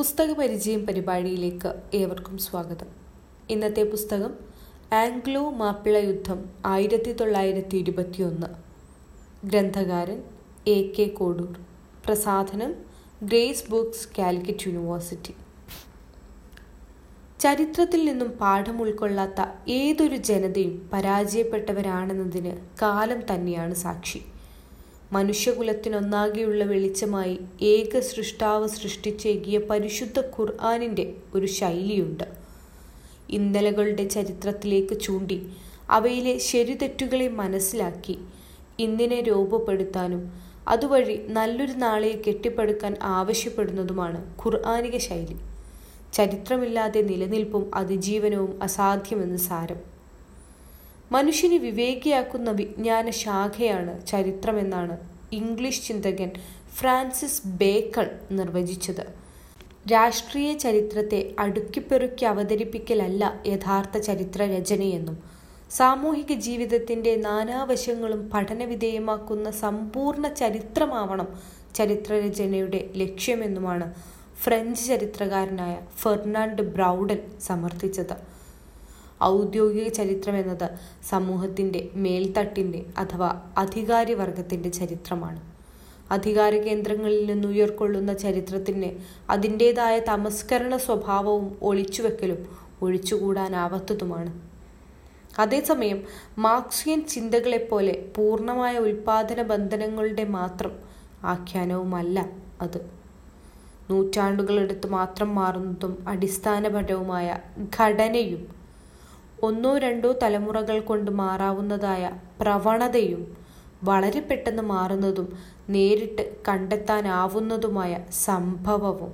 പുസ്തക പരിചയം പരിപാടിയിലേക്ക് ഏവർക്കും സ്വാഗതം. ഇന്നത്തെ പുസ്തകം ആംഗ്ലോ മാപ്പിള യുദ്ധം ആയിരത്തി തൊള്ളായിരത്തി ഇരുപത്തിയൊന്ന് ഗ്രന്ഥകാരൻ എ കെ കോഡൂർ പ്രസാധനം ഗ്രേസ് ബുക്സ് കാലിക്കറ്റ് യൂണിവേഴ്സിറ്റി. ചരിത്രത്തിൽ നിന്നും പാഠം ഉൾക്കൊള്ളാത്ത ഏതൊരു ജനതയും പരാജയപ്പെട്ടവരാണെന്നതിന് കാലം തന്നെയാണ് സാക്ഷി. മനുഷ്യകുലത്തിനൊന്നാകെയുള്ള വെളിച്ചമായി ഏക സൃഷ്ടാവ് സൃഷ്ടിച്ചേകിയ പരിശുദ്ധ ഖുർആാനിന്റെ ഒരു ശൈലിയുണ്ട്. ഇന്നലകളുടെ ചരിത്രത്തിലേക്ക് ചൂണ്ടി അവയിലെ ശരിതെറ്റുകളെ മനസ്സിലാക്കി ഇന്നിനെ രൂപപ്പെടുത്താനും അതുവഴി നല്ലൊരു നാളെ കെട്ടിപ്പടുക്കാൻ ആവശ്യപ്പെടുന്നതുമാണ് ഖുർആാനിക ശൈലി. ചരിത്രമില്ലാതെ നിലനിൽപ്പും അതിജീവനവും അസാധ്യമെന്ന് സാരം. മനുഷ്യനെ വിവേകിയാക്കുന്ന വിജ്ഞാന ശാഖയാണ് ചരിത്രമെന്നാണ് ഇംഗ്ലീഷ് ചിന്തകൻ ഫ്രാൻസിസ് ബേക്കൺ നിർവചിച്ചത്. രാഷ്ട്രീയ ചരിത്രത്തെ അടുക്കിപ്പെറുക്കി അവതരിപ്പിക്കലല്ല യഥാർത്ഥ ചരിത്ര രചനയെന്നും സാമൂഹിക ജീവിതത്തിന്റെ നാനാവശങ്ങളും പഠനവിധേയമാക്കുന്ന സമ്പൂർണ ചരിത്രമാവണം ചരിത്രരചനയുടെ ലക്ഷ്യമെന്നുമാണ് ഫ്രഞ്ച് ചരിത്രകാരനായ ഫെർണാണ്ട് ബ്രൗഡൻ സമർത്ഥിച്ചത്. ഔദ്യോഗിക ചരിത്രം എന്നത് സമൂഹത്തിന്റെ മേൽത്തട്ടിന്റെ അഥവാ അധികാരിവർഗത്തിന്റെ ചരിത്രമാണ്. അധികാര കേന്ദ്രങ്ങളിൽ നിന്ന് ഉയർക്കൊള്ളുന്ന ചരിത്രത്തിന് അതിന്റേതായ തമസ്കരണ സ്വഭാവവും ഒളിച്ചുവെക്കലും ഒഴിച്ചുകൂടാനാവാത്തതുമാണ്. അതേസമയം മാർക്സിയൻ ചിന്തകളെപ്പോലെ പൂർണമായ ഉൽപാദന ബന്ധനങ്ങളുടെ മാത്രം ആഖ്യാനവുമല്ല അത്. നൂറ്റാണ്ടുകളെടുത്ത് മാത്രം മാറുന്നതും അടിസ്ഥാനപരവുമായ ഘടനയും ഒന്നോ രണ്ടോ തലമുറകൾ കൊണ്ട് മാറാവുന്നതായ പ്രവണതയും വളരെ പെട്ടെന്ന് മാറുന്നതും നേരിട്ട് കണ്ടെത്താനാവുന്നതുമായ സംഭവവും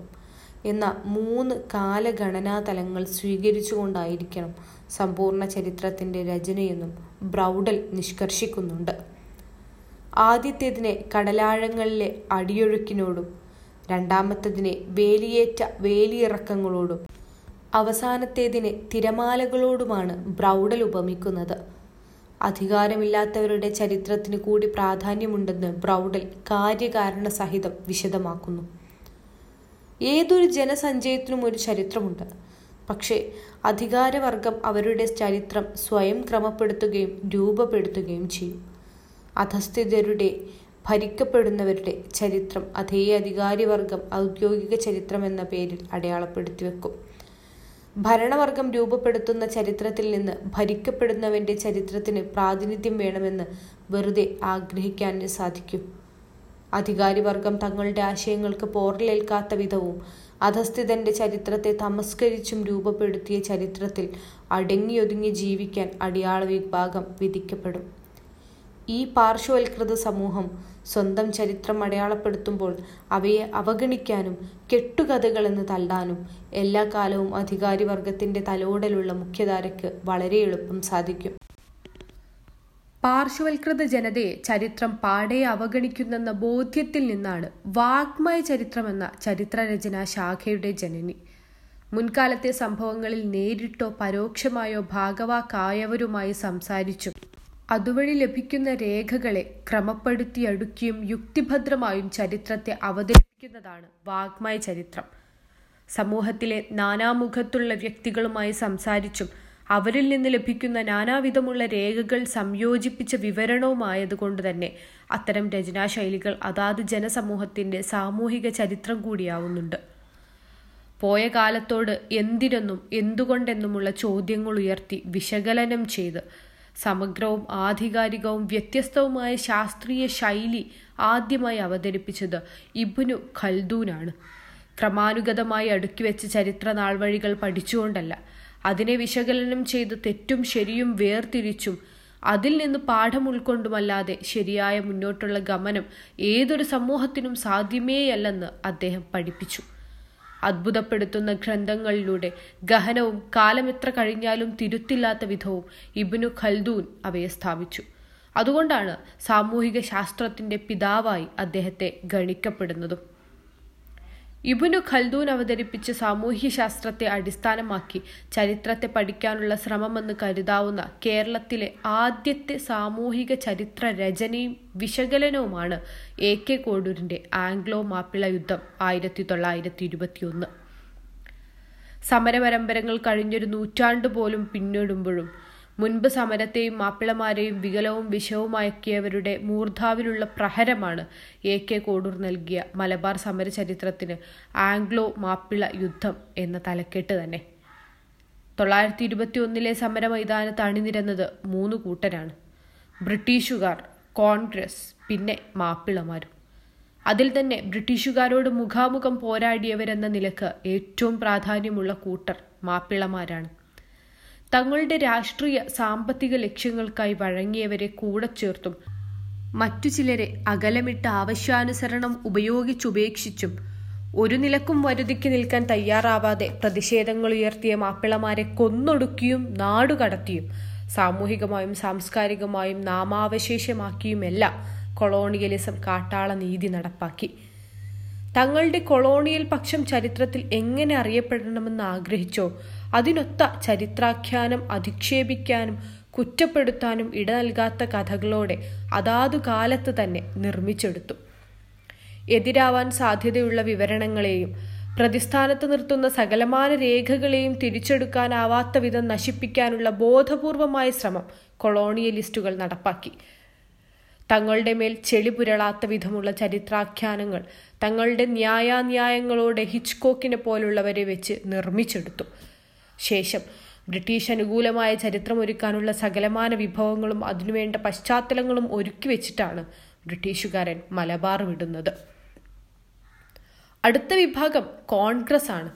എന്ന മൂന്ന് കാലഗണനാ തലങ്ങൾ സ്വീകരിച്ചുകൊണ്ടായിരിക്കണം സമ്പൂർണ ചരിത്രത്തിന്റെ രചനയെന്നും ബ്രൗഡൽ നിഷ്കർഷിക്കുന്നുണ്ട്. ആദ്യത്തേതിനെ കടലാഴങ്ങളിലെ അടിയൊഴുക്കിനോടും രണ്ടാമത്തതിനെ വേലിയേറ്റ വേലിയിറക്കങ്ങളോടും അവസാനത്തേതിനെ തിരമാലകളോടുമാണ് ബ്രൗഡൽ ഉപമിക്കുന്നത്. അധികാരമില്ലാത്തവരുടെ ചരിത്രത്തിന് കൂടി പ്രാധാന്യമുണ്ടെന്ന് ബ്രൗഡൽ കാര്യകാരണ സഹിതം വിശദമാക്കുന്നു. ഏതൊരു ജനസഞ്ചയത്തിനും ഒരു ചരിത്രമുണ്ട്. പക്ഷേ അധികാരവർഗം അവരുടെ ചരിത്രം സ്വയം ക്രമപ്പെടുത്തുകയും രൂപപ്പെടുത്തുകയും ചെയ്യും. അധസ്ഥിതരുടെ ഭരിക്കപ്പെടുന്നവരുടെ ചരിത്രം അതേ അധികാരിവർഗം ഔദ്യോഗിക ചരിത്രം എന്ന പേരിൽ അടയാളപ്പെടുത്തി വെക്കും ഭരണവർഗം രൂപപ്പെടുത്തുന്ന ചരിത്രത്തിൽ നിന്ന് ഭരിക്കപ്പെടുന്നവന്റെ ചരിത്രത്തിന് പ്രാതിനിധ്യം വേണമെന്ന് വെറുതെ ആഗ്രഹിക്കാൻ സാധിക്കും. അധികാരിവർഗം തങ്ങളുടെ ആശയങ്ങൾക്ക് പോറലേൽക്കാത്ത വിധവും അധസ്ഥിതന്റെ ചരിത്രത്തെ തമസ്കരിച്ചും രൂപപ്പെടുത്തിയ ചരിത്രത്തിൽ അടങ്ങിയൊതുങ്ങി ജീവിക്കാൻ അടിയാള വിഭാഗം വിധിക്കപ്പെടും. ഈ പാർശ്വവൽകൃത സമൂഹം സ്വന്തം ചരിത്രം അടയാളപ്പെടുത്തുമ്പോൾ അവയെ അവഗണിക്കാനും കെട്ടുകഥകളെന്ന് തള്ളാനും എല്ലാ കാലവും അധികാരി അധികാരിവർഗത്തിന്റെ തലോടലുള്ള മുഖ്യധാരയ്ക്ക് വളരെ എളുപ്പം സാധിക്കും. പാർശ്വവൽകൃത ജനതയെ ചരിത്രം പാടെ അവഗണിക്കുന്നെന്ന ബോധ്യത്തിൽ നിന്നാണ് വാഗ്മയ ചരിത്രമെന്ന ചരിത്രരചനാ ശാഖയുടെ ജനനി. മുൻകാലത്തെ സംഭവങ്ങളിൽ നേരിട്ടോ പരോക്ഷമായോ ഭാഗവാക്കായവരുമായി സംസാരിച്ചും. അതുവഴി ലഭിക്കുന്ന രേഖകളെ ക്രമപ്പെടുത്തിയടുക്കിയും യുക്തിഭദ്രമായും ചരിത്രത്തെ അവതരിപ്പിക്കുന്നതാണ് വാഗ്മയ ചരിത്രം. സമൂഹത്തിലെ നാനാമുഖത്തുള്ള വ്യക്തികളുമായി സംസാരിച്ചും അവരിൽ നിന്ന് ലഭിക്കുന്ന നാനാവിധമുള്ള രേഖകൾ സംയോജിപ്പിച്ച വിവരണവുമായതുകൊണ്ട് തന്നെ അത്തരം രചനാശൈലികൾ അതാത് ജനസമൂഹത്തിന്റെ സാമൂഹിക ചരിത്രം കൂടിയാവുന്നുണ്ട്. പോയ കാലത്തോട് എന്തിനെന്നും എന്തുകൊണ്ടെന്നുമുള്ള ചോദ്യങ്ങൾ ഉയർത്തി വിശകലനം ചെയ്ത് സമഗ്രവും ആധികാരികവും വ്യത്യസ്തവുമായ ശാസ്ത്രീയ ശൈലി ആദ്യമായി അവതരിപ്പിച്ചത് ഇബ്നു ഖൽദൂനാണ്. ക്രമാനുഗതമായി അടുക്കിവെച്ച ചരിത്ര നാൾവഴികൾ പഠിച്ചുകൊണ്ടല്ല അതിനെ വിശകലനം ചെയ്ത് തെറ്റും ശരിയും വേർതിരിച്ചും അതിൽ നിന്ന് പാഠം ഉൾക്കൊണ്ടുമല്ലാതെ ശരിയായ മുന്നോട്ടുള്ള ഗമനം ഏതൊരു സമൂഹത്തിനും സാധ്യമേയല്ലെന്ന് അദ്ദേഹം പഠിപ്പിച്ചു. അത്ഭുതപ്പെടുത്തുന്ന ഗ്രന്ഥങ്ങളിലൂടെ. ഗഹനവും കാലമെത്ര കഴിഞ്ഞാലും തിരുത്തില്ലാത്ത വിധവും ഇബിനു ഖൽദൂൻ അവയെ സ്ഥാപിച്ചു. അതുകൊണ്ടാണ് സാമൂഹിക ശാസ്ത്രത്തിന്റെ പിതാവായി അദ്ദേഹത്തെ ഗണിക്കപ്പെടുന്നതും. ഇബുനു ഖൽദൂൻ അവതരിപ്പിച്ച സാമൂഹ്യശാസ്ത്രത്തെ അടിസ്ഥാനമാക്കി ചരിത്രത്തെ പഠിക്കാനുള്ള ശ്രമമെന്ന് കരുതാവുന്ന കേരളത്തിലെ ആദ്യത്തെ സാമൂഹിക ചരിത്ര രചനയും വിശകലനവുമാണ് എ കെ കോഡൂരിന്റെ ആംഗ്ലോ മാപ്പിള യുദ്ധം ആയിരത്തി തൊള്ളായിരത്തി ഇരുപത്തിയൊന്ന് സമരപരമ്പരങ്ങൾ കഴിഞ്ഞൊരു നൂറ്റാണ്ട് പോലും പിന്നിടുമ്പോഴും മുൻപ് സമരത്തെയും മാപ്പിളമാരെയും വികലവും വിഷവുമാക്കിയവരുടെ മൂർധാവിലുള്ള പ്രഹരമാണ് എ കെ കോഡൂർ നൽകിയ മലബാർ സമര ചരിത്രത്തിന് ആംഗ്ലോ മാപ്പിള യുദ്ധം എന്ന തലക്കെട്ട് തന്നെ. തൊള്ളായിരത്തി ഇരുപത്തി ഒന്നിലെ സമര മൈതാനത്ത് അണിനിരന്നത് മൂന്ന് കൂട്ടരാണ്. ബ്രിട്ടീഷുകാർ കോൺഗ്രസ് പിന്നെ മാപ്പിളമാരും. അതിൽ തന്നെ ബ്രിട്ടീഷുകാരോട് മുഖാമുഖം പോരാടിയവരെന്ന നിലയ്ക്ക് ഏറ്റവും പ്രാധാന്യമുള്ള കൂട്ടർ മാപ്പിളമാരാണ്. തങ്ങളുടെ രാഷ്ട്രീയ സാമ്പത്തിക ലക്ഷ്യങ്ങൾക്കായി വഴങ്ങിയവരെ കൂടെ ചേർത്തും. മറ്റു ചിലരെ അകലമിട്ട് ആവശ്യാനുസരണം ഉപയോഗിച്ചുപേക്ഷിച്ചും ഒരു നിലക്കും വരുതിക്ക് നിൽക്കാൻ തയ്യാറാവാതെ പ്രതിഷേധങ്ങൾ ഉയർത്തിയ മാപ്പിളമാരെ കൊന്നൊടുക്കിയും നാടുകടത്തിയും സാമൂഹികമായും സാംസ്കാരികമായും നാമാവശേഷമാക്കിയുമെല്ലാം കൊളോണിയലിസം കാട്ടാള നീതി നടപ്പാക്കി. തങ്ങളുടെ കൊളോണിയൽ പക്ഷം ചരിത്രത്തിൽ എങ്ങനെ അറിയപ്പെടണമെന്ന് ആഗ്രഹിച്ചോ അതിനൊത്ത ചരിത്രാഖ്യാനം അധിക്ഷേപിക്കാനും കുറ്റപ്പെടുത്താനും ഇട നൽകാത്ത കഥകളോടെ അതാതു കാലത്ത് തന്നെ നിർമ്മിച്ചെടുത്തു. എതിരാവാൻ സാധ്യതയുള്ള വിവരണങ്ങളെയും പ്രതിസ്ഥാനത്ത് നിർത്തുന്ന സകലമാന രേഖകളെയും തിരിച്ചെടുക്കാനാവാത്ത വിധം നശിപ്പിക്കാനുള്ള ബോധപൂർവമായ ശ്രമം കൊളോണിയലിസ്റ്റുകൾ നടപ്പാക്കി. തങ്ങളുടെ മേൽ ചെളി പുരളാത്ത വിധമുള്ള ചരിത്രാഖ്യാനങ്ങൾ തങ്ങളുടെ ന്യായാന്യായങ്ങളോടെ ഹിച്ച്കോക്കിനെ പോലുള്ളവരെ വെച്ച് നിർമ്മിച്ചെടുത്തു. ശേഷം ബ്രിട്ടീഷ് അനുകൂലമായ ചരിത്രമൊരുക്കാനുള്ള സകലമാന വിഭവങ്ങളും അതിനുവേണ്ട പശ്ചാത്തലങ്ങളും ഒരുക്കി വെച്ചിട്ടാണ് ബ്രിട്ടീഷുകാരൻ മലബാർ വിടുന്നത്. അടുത്ത വിഭാഗം കോൺഗ്രസ് ആണ്.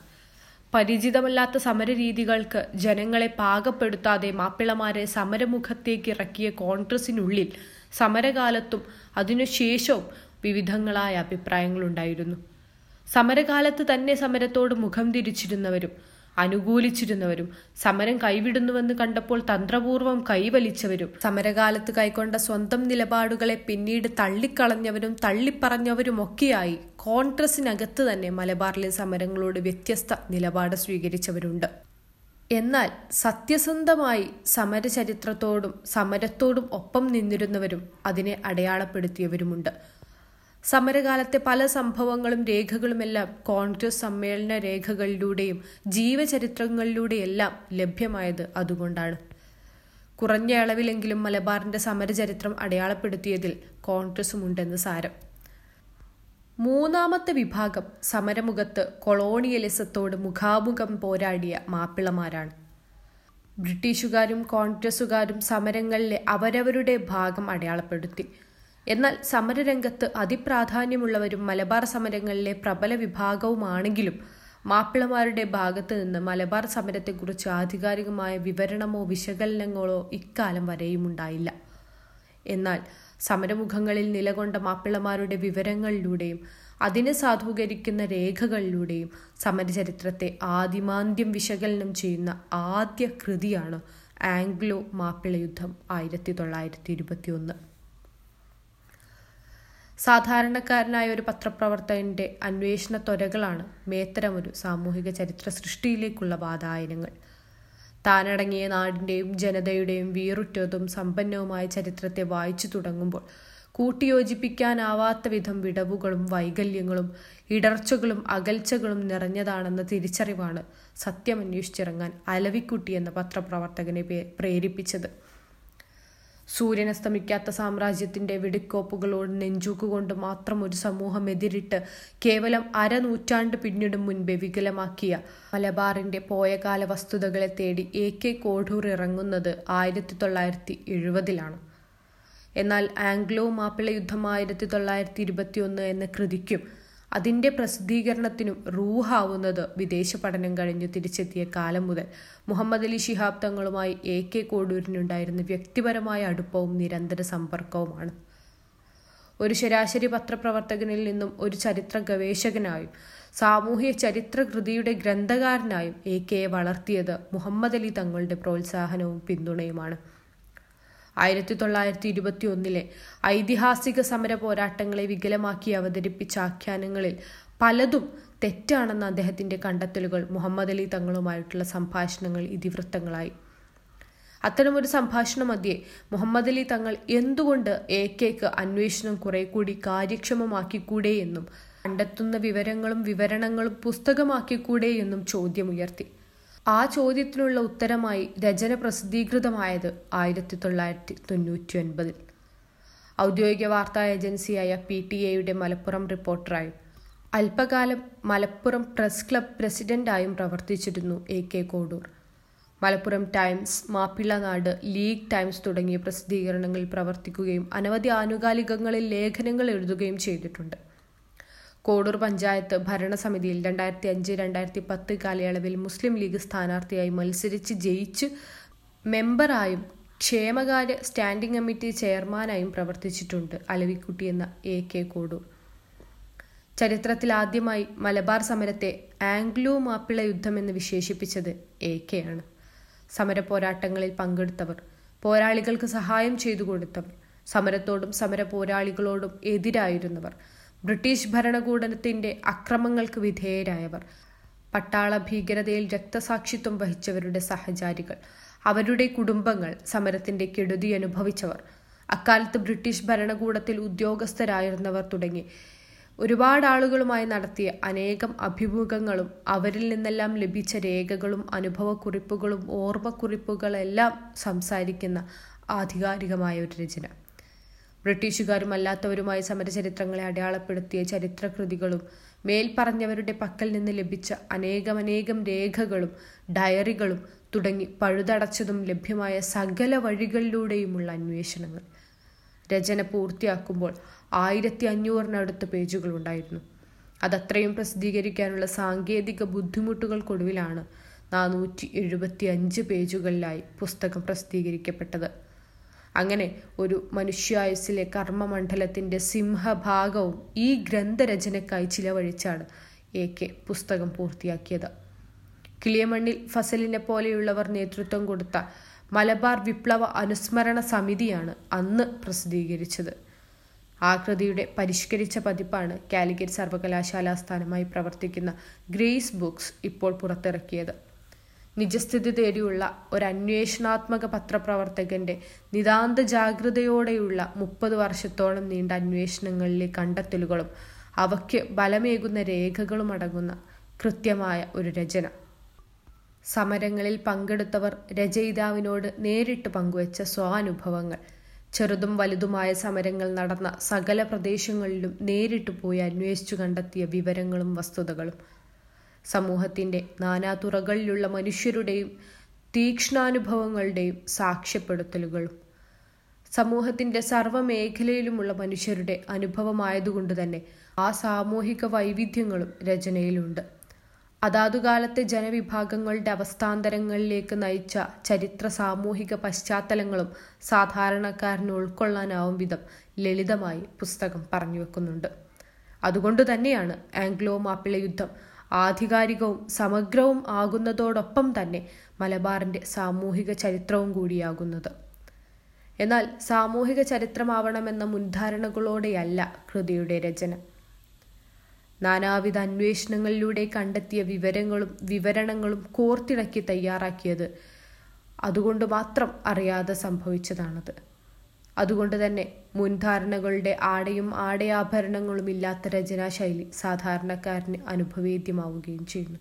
പരിചിതമല്ലാത്ത സമരരീതികൾക്ക് ജനങ്ങളെ പാകപ്പെടുത്താതെ മാപ്പിളമാരെ സമരമുഖത്തേക്ക് ഇറക്കിയ കോൺഗ്രസിനുള്ളിൽ സമരകാലത്തും അതിനുശേഷവും വിവിധങ്ങളായ അഭിപ്രായങ്ങളുണ്ടായിരുന്നു. സമരകാലത്ത് തന്നെ സമരത്തോട് മുഖം തിരിച്ചിരുന്നവരും അനുകൂലിച്ചിരുന്നവരും സമരം കൈവിടുന്നുവെന്ന് കണ്ടപ്പോൾ തന്ത്രപൂർവം കൈവലിച്ചവരും സമരകാലത്ത് കൈക്കൊണ്ട സ്വന്തം നിലപാടുകളെ പിന്നീട് തള്ളിക്കളഞ്ഞവരും തള്ളിപ്പറഞ്ഞവരുമൊക്കെയായി കോൺഗ്രസിനകത്ത് തന്നെ മലബാറിലെ സമരങ്ങളോട് വ്യത്യസ്ത നിലപാട് സ്വീകരിച്ചവരുണ്ട്. എന്നാൽ സത്യസന്ധമായി സമരചരിത്രത്തോടും സമരത്തോടും ഒപ്പം നിന്നിരുന്നവരും അതിനെ അടയാളപ്പെടുത്തിയവരുമുണ്ട്. സമരകാലത്തെ പല സംഭവങ്ങളും രേഖകളുമെല്ലാം കോൺഗ്രസ് സമ്മേളന രേഖകളിലൂടെയും ജീവചരിത്രങ്ങളിലൂടെയെല്ലാം ലഭ്യമായത് അതുകൊണ്ടാണ്. കുറഞ്ഞ അളവിലെങ്കിലും മലബാറിന്റെ സമരചരിത്രം അടയാളപ്പെടുത്തിയതിൽ കോൺഗ്രസുമുണ്ടെന്ന് സാരം. മൂന്നാമത്തെ വിഭാഗം സമരമുഖത്ത് കൊളോണിയലിസത്തോട് മുഖാമുഖം പോരാടിയ മാപ്പിളമാരാണ്. ബ്രിട്ടീഷുകാരും കോൺഗ്രസുകാരും സമരങ്ങളിലെ അവരവരുടെ ഭാഗം അടയാളപ്പെടുത്തി. എന്നാൽ സമരരംഗത്ത് അതിപ്രാധാന്യമുള്ളവരും മലബാർ സമരങ്ങളിലെ പ്രബല വിഭാഗവുമാണെങ്കിലും മാപ്പിളമാരുടെ ഭാഗത്ത് നിന്ന് മലബാർ സമരത്തെക്കുറിച്ച് ആധികാരികമായ വിവരണമോ വിശകലനങ്ങളോ ഇക്കാലം വരെയും ഉണ്ടായില്ല. എന്നാൽ സമരമുഖങ്ങളിൽ നിലകൊണ്ട മാപ്പിളമാരുടെ വിവരങ്ങളിലൂടെയും അതിനെ സാധൂകരിക്കുന്ന രേഖകളിലൂടെയും സമരചരിത്രത്തെ ആദിമാന്ത്യം വിശകലനം ചെയ്യുന്ന ആദ്യ കൃതിയാണ് ആംഗ്ലോ മാപ്പിള യുദ്ധം ആയിരത്തി തൊള്ളായിരത്തി ഇരുപത്തി ഒന്ന് സാധാരണക്കാരനായ ഒരു പത്രപ്രവർത്തകന്റെ അന്വേഷണ ത്വരകളാണ് മേത്തരമൊരു സാമൂഹിക ചരിത്ര സൃഷ്ടിയിലേക്കുള്ള വാതായനങ്ങൾ. താനടങ്ങിയ നാടിന്റെയും ജനതയുടെയും വീറുറ്റതും സമ്പന്നവുമായ ചരിത്രത്തെ വായിച്ചു തുടങ്ങുമ്പോൾ കൂട്ടിയോജിപ്പിക്കാനാവാത്ത വിധം വിടവുകളും വൈകല്യങ്ങളും ഇടർച്ചകളും അകൽച്ചകളും നിറഞ്ഞതാണെന്ന തിരിച്ചറിവാണ് സത്യമന്വേഷിച്ചിറങ്ങാൻ അലവിക്കുട്ടി എന്ന പത്രപ്രവർത്തകനെ പ്രേരിപ്പിച്ചത്. സൂര്യനസ്തമിക്കാത്ത സാമ്രാജ്യത്തിന്റെ വെടിക്കോപ്പുകളോട് നെഞ്ചൂക്കുകൊണ്ട് മാത്രം ഒരു സമൂഹം എതിരിട്ട് കേവലം അരനൂറ്റാണ്ട് പിന്നിടും മുൻപേ വികലമാക്കിയ മലബാറിന്റെ പോയകാല വസ്തുതകളെ തേടി എ കെ കോഡൂർ ഇറങ്ങുന്നത് ആയിരത്തി തൊള്ളായിരത്തി എഴുപതിലാണ്. എന്നാൽ ആംഗ്ലോ മാപ്പിള യുദ്ധം ആയിരത്തി തൊള്ളായിരത്തി ഇരുപത്തിയൊന്ന് എന്ന കൃതിക്കും അതിന്റെ പ്രസിദ്ധീകരണത്തിനും റൂഹാവുന്നത് വിദേശ പഠനം കഴിഞ്ഞു തിരിച്ചെത്തിയ കാലം മുതൽ മുഹമ്മദ് അലി ശിഹാബ് തങ്ങളുമായി എ കെ കോഡൂരിനുണ്ടായിരുന്ന വ്യക്തിപരമായ അടുപ്പവും നിരന്തര സമ്പർക്കവുമാണ്. ഒരു ശരാശരി പത്രപ്രവർത്തകനിൽ നിന്നും ഒരു ചരിത്ര ഗവേഷകനായും സാമൂഹ്യ ചരിത്ര കൃതിയുടെ ഗ്രന്ഥകാരനായും എ കെയെ വളർത്തിയത് മുഹമ്മദ് അലി തങ്ങളുടെ പ്രോത്സാഹനവും പിന്തുണയുമാണ്. ആയിരത്തി തൊള്ളായിരത്തി ഇരുപത്തി ഒന്നിലെ ഐതിഹാസിക സമര പോരാട്ടങ്ങളെ വികലമാക്കി അവതരിപ്പിച്ച ആഖ്യാനങ്ങളിൽ പലതും തെറ്റാണെന്ന അദ്ദേഹത്തിന്റെ കണ്ടെത്തലുകൾ മുഹമ്മദ് അലി തങ്ങളുമായിട്ടുള്ള സംഭാഷണങ്ങൾ ഇതിവൃത്തങ്ങളായി. അത്തരമൊരു സംഭാഷണ മധ്യേ മുഹമ്മദ് അലി തങ്ങൾ എന്തുകൊണ്ട് എ കെക്ക് അന്വേഷണം കുറെ കൂടി കാര്യക്ഷമമാക്കിക്കൂടെ എന്നും കണ്ടെത്തുന്ന വിവരങ്ങളും വിവരണങ്ങളും പുസ്തകമാക്കിക്കൂടെ എന്നും ചോദ്യമുയർത്തി. ആ ചോദ്യത്തിനുള്ള ഉത്തരമായി രചന പ്രസിദ്ധീകൃതമായത് ആയിരത്തി തൊള്ളായിരത്തി തൊണ്ണൂറ്റി ഒൻപതിൽ ഔദ്യോഗിക വാർത്താ ഏജൻസിയായ പി ടി എയുടെ മലപ്പുറം റിപ്പോർട്ടറായി അല്പകാലം മലപ്പുറം പ്രസ് ക്ലബ് പ്രസിഡന്റായും പ്രവർത്തിച്ചിരുന്നു A K Kodur Malappuram Times Mappilanad League Times തുടങ്ങിയ പ്രസിദ്ധീകരണങ്ങളിൽ പ്രവർത്തിക്കുകയും അനവധി ആനുകാലികങ്ങളിൽ ലേഖനങ്ങൾ എഴുതുകയും ചെയ്തിട്ടുണ്ട്. കോഡൂർ പഞ്ചായത്ത് ഭരണസമിതിയിൽ രണ്ടായിരത്തി അഞ്ച് രണ്ടായിരത്തി പത്ത് കാലയളവിൽ മുസ്ലിം ലീഗ് സ്ഥാനാർത്ഥിയായി മത്സരിച്ച് ജയിച്ച് മെമ്പറായും ക്ഷേമകാര്യ സ്റ്റാൻഡിംഗ് കമ്മിറ്റി ചെയർമാനായും പ്രവർത്തിച്ചിട്ടുണ്ട് അലവിക്കുട്ടി എന്ന എ കെ കോടൂർ. ചരിത്രത്തിൽ ആദ്യമായി മലബാർ സമരത്തെ ആംഗ്ലോ മാപ്പിള യുദ്ധം എന്ന് വിശേഷിപ്പിച്ചത് എ കെ ആണ്. സമര പോരാട്ടങ്ങളിൽ പങ്കെടുത്തവർ പോരാളികൾക്ക് സഹായം ചെയ്തു കൊടുത്തവർ സമരത്തോടും സമര പോരാളികളോടും എതിരായിരുന്നവർ. ബ്രിട്ടീഷ് ഭരണകൂടത്തിന്റെ അക്രമങ്ങൾക്ക് വിധേയരായവർ. പട്ടാള ഭീകരതയിൽ രക്തസാക്ഷിത്വം വഹിച്ചവരുടെ സഹചാരികൾ. അവരുടെ കുടുംബങ്ങൾ സമരത്തിന്റെ കെടുതി അനുഭവിച്ചവർ. അക്കാലത്ത് ബ്രിട്ടീഷ് ഭരണകൂടത്തിൽ ഉദ്യോഗസ്ഥരായിരുന്നവർ തുടങ്ങി. ഒരുപാട് ആളുകളുമായി നടത്തിയ അനേകം അഭിമുഖങ്ങളും അവരിൽ നിന്നെല്ലാം ലഭിച്ച രേഖകളും അനുഭവക്കുറിപ്പുകളും ഓർമ്മക്കുറിപ്പുകളെല്ലാം സംസാരിക്കുന്ന ആധികാരികമായ ഒരു രചന. ബ്രിട്ടീഷുകാരും അല്ലാത്തവരുമായ സമരചരിത്രങ്ങളെ അടയാളപ്പെടുത്തിയ ചരിത്രകൃതികളും മേൽപ്പറഞ്ഞവരുടെ പക്കൽ നിന്ന് ലഭിച്ച അനേകമനേകം രേഖകളും ഡയറികളും തുടങ്ങി പഴുതടച്ചതും ലഭ്യമായ സകല വഴികളിലൂടെയുമുള്ള അന്വേഷണങ്ങൾ. രചന പൂർത്തിയാക്കുമ്പോൾ ആയിരത്തി അഞ്ഞൂറിനടുത്ത് പേജുകൾ ഉണ്ടായിരുന്നു. അതത്രയും പ്രസിദ്ധീകരിക്കാനുള്ള സാങ്കേതിക ബുദ്ധിമുട്ടുകൾക്കൊടുവിലാണ് നാനൂറ്റി എഴുപത്തി അഞ്ച് പേജുകളിലായി പുസ്തകം പ്രസിദ്ധീകരിക്കപ്പെട്ടത്. അങ്ങനെ ഒരു മനുഷ്യായുസിലെ കർമ്മമണ്ഡലത്തിന്റെ സിംഹഭാഗവും ഈ ഗ്രന്ഥരചനക്കായി ചിലവഴിച്ചാണ് എ കെ പുസ്തകം പൂർത്തിയാക്കിയത്. കിളിയമണ്ണിൽ ഫസലിനെ പോലെയുള്ളവർ നേതൃത്വം കൊടുത്ത മലബാർ വിപ്ലവ അനുസ്മരണ സമിതിയാണ് അന്ന് പ്രസിദ്ധീകരിച്ചത്. ആകൃതിയുടെ പരിഷ്കരിച്ച പതിപ്പാണ് കാലിക്കറ്റ് സർവകലാശാലാസ്ഥാനമായി പ്രവർത്തിക്കുന്ന ഗ്രേസ് ബുക്സ് ഇപ്പോൾ പുറത്തിറക്കിയത്. നിജസ്ഥിതി തേടിയുള്ള ഒരു അന്വേഷണാത്മക പത്രപ്രവർത്തകന്റെ നിതാന്ത ജാഗ്രതയോടെയുള്ള മുപ്പത് വർഷത്തോളം നീണ്ട അന്വേഷണങ്ങളിലെ കണ്ടെത്തലുകളും അവയ്ക്ക് ബലമേകുന്ന രേഖകളും അടങ്ങുന്ന കൃത്യമായ ഒരു രചന. സമരങ്ങളിൽ പങ്കെടുത്തവർ രചയിതാവിനോട് നേരിട്ട് പങ്കുവച്ച സ്വാനുഭവങ്ങൾ. ചെറുതും വലുതുമായ സമരങ്ങൾ നടന്ന സകല പ്രദേശങ്ങളിലും നേരിട്ട് പോയി അന്വേഷിച്ചു കണ്ടെത്തിയ വിവരങ്ങളും വസ്തുതകളും. സമൂഹത്തിന്റെ നാനാതുറകളിലുള്ള മനുഷ്യരുടെയും തീക്ഷ്ണാനുഭവങ്ങളുടെയും സാക്ഷ്യപ്പെടുത്തലുകളും സമൂഹത്തിന്റെ സർവമേഖലയിലുമുള്ള മനുഷ്യരുടെ അനുഭവമായതുകൊണ്ട് തന്നെ ആ സാമൂഹിക വൈവിധ്യങ്ങളും രചനയിലുണ്ട്. അതാതുകാലത്തെ ജനവിഭാഗങ്ങളുടെ അവസ്ഥാന്തരങ്ങളിലേക്ക് നയിച്ച ചരിത്ര സാമൂഹിക പശ്ചാത്തലങ്ങളും സാധാരണക്കാരന് ഉൾക്കൊള്ളാനാവും വിധം ലളിതമായി പുസ്തകം പറഞ്ഞു വെക്കുന്നുണ്ട് അതുകൊണ്ട് തന്നെയാണ് ആംഗ്ലോ മാപ്പിള യുദ്ധം ആധികാരികവും സമഗ്രവും ആകുന്നതോടൊപ്പം തന്നെ മലബാറിന്റെ സാമൂഹിക ചരിത്രവും കൂടിയാകുന്നത്. എന്നാൽ സാമൂഹിക ചരിത്രമാവണമെന്ന മുൻധാരണകളോടെയല്ല കൃതിയുടെ രചന. നാനാവിധ അന്വേഷണങ്ങളിലൂടെ കണ്ടെത്തിയ വിവരങ്ങളും വിവരണങ്ങളും കോർത്തിണക്കി തയ്യാറാക്കിയത് അതുകൊണ്ട് മാത്രം അറിയാതെ സംഭവിച്ചതാണത്. അതുകൊണ്ട് തന്നെ മുൻധാരണകളുടെ ആടയും ആടയാഭരണങ്ങളും ഇല്ലാത്ത രചനാശൈലി സാധാരണക്കാരന് അനുഭവേദ്യമാവുകയും ചെയ്യുന്നു.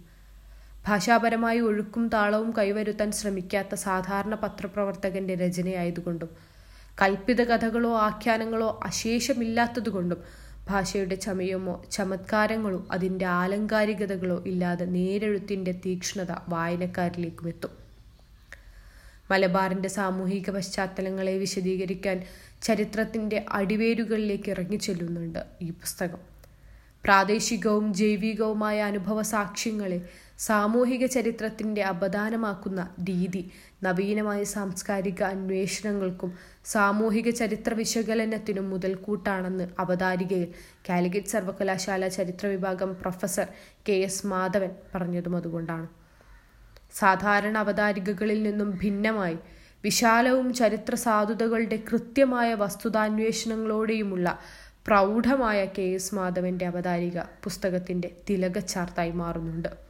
ഭാഷാപരമായി ഒഴുക്കും താളവും കൈവരുത്താൻ ശ്രമിക്കാത്ത സാധാരണ പത്രപ്രവർത്തകന്റെ രചനയായതുകൊണ്ടും കൽപ്പിത കഥകളോ ആഖ്യാനങ്ങളോ അശേഷമില്ലാത്തതുകൊണ്ടും ഭാഷയുടെ ചമയമോ ചമത്കാരങ്ങളോ അതിന്റെ ആലങ്കാരികതകളോ ഇല്ലാതെ നേരെഴുത്തിന്റെ തീക്ഷ്ണത വായനക്കാരിലേക്കും എത്തും. മലബാറിന്റെ സാമൂഹിക പശ്ചാത്തലങ്ങളെ വിശദീകരിക്കാൻ ചരിത്രത്തിന്റെ അടിവേരുകളിലേക്ക് ഇറങ്ങിച്ചെല്ലുന്നുണ്ട് ഈ പുസ്തകം. പ്രാദേശികവും ജൈവികവുമായ അനുഭവ സാക്ഷ്യങ്ങളെ സാമൂഹിക ചരിത്രത്തിന്റെ അപദാനമാക്കുന്ന രീതി നവീനമായ സാംസ്കാരിക അന്വേഷണങ്ങൾക്കും സാമൂഹിക ചരിത്ര വിശകലനത്തിനും മുതൽക്കൂട്ടാണെന്ന് അവതാരികയിൽ കാലിക്കറ്റ് സർവകലാശാല ചരിത്ര വിഭാഗം പ്രൊഫസർ കെ എസ് മാധവൻ പറഞ്ഞതും അതുകൊണ്ടാണ്. സാധാരണ അവതാരികകളിൽ നിന്നും ഭിന്നമായി. വിശാലവും ചരിത്ര സാധുതകളുടെ കൃത്യമായ വസ്തുതാന്വേഷണങ്ങളോടെയുമുള്ള പ്രൗഢമായ കെ എസ് മാധവന്റെ അവതാരിക പുസ്തകത്തിന്റെ തിലകച്ചാർത്തായി മാറുന്നുണ്ട്.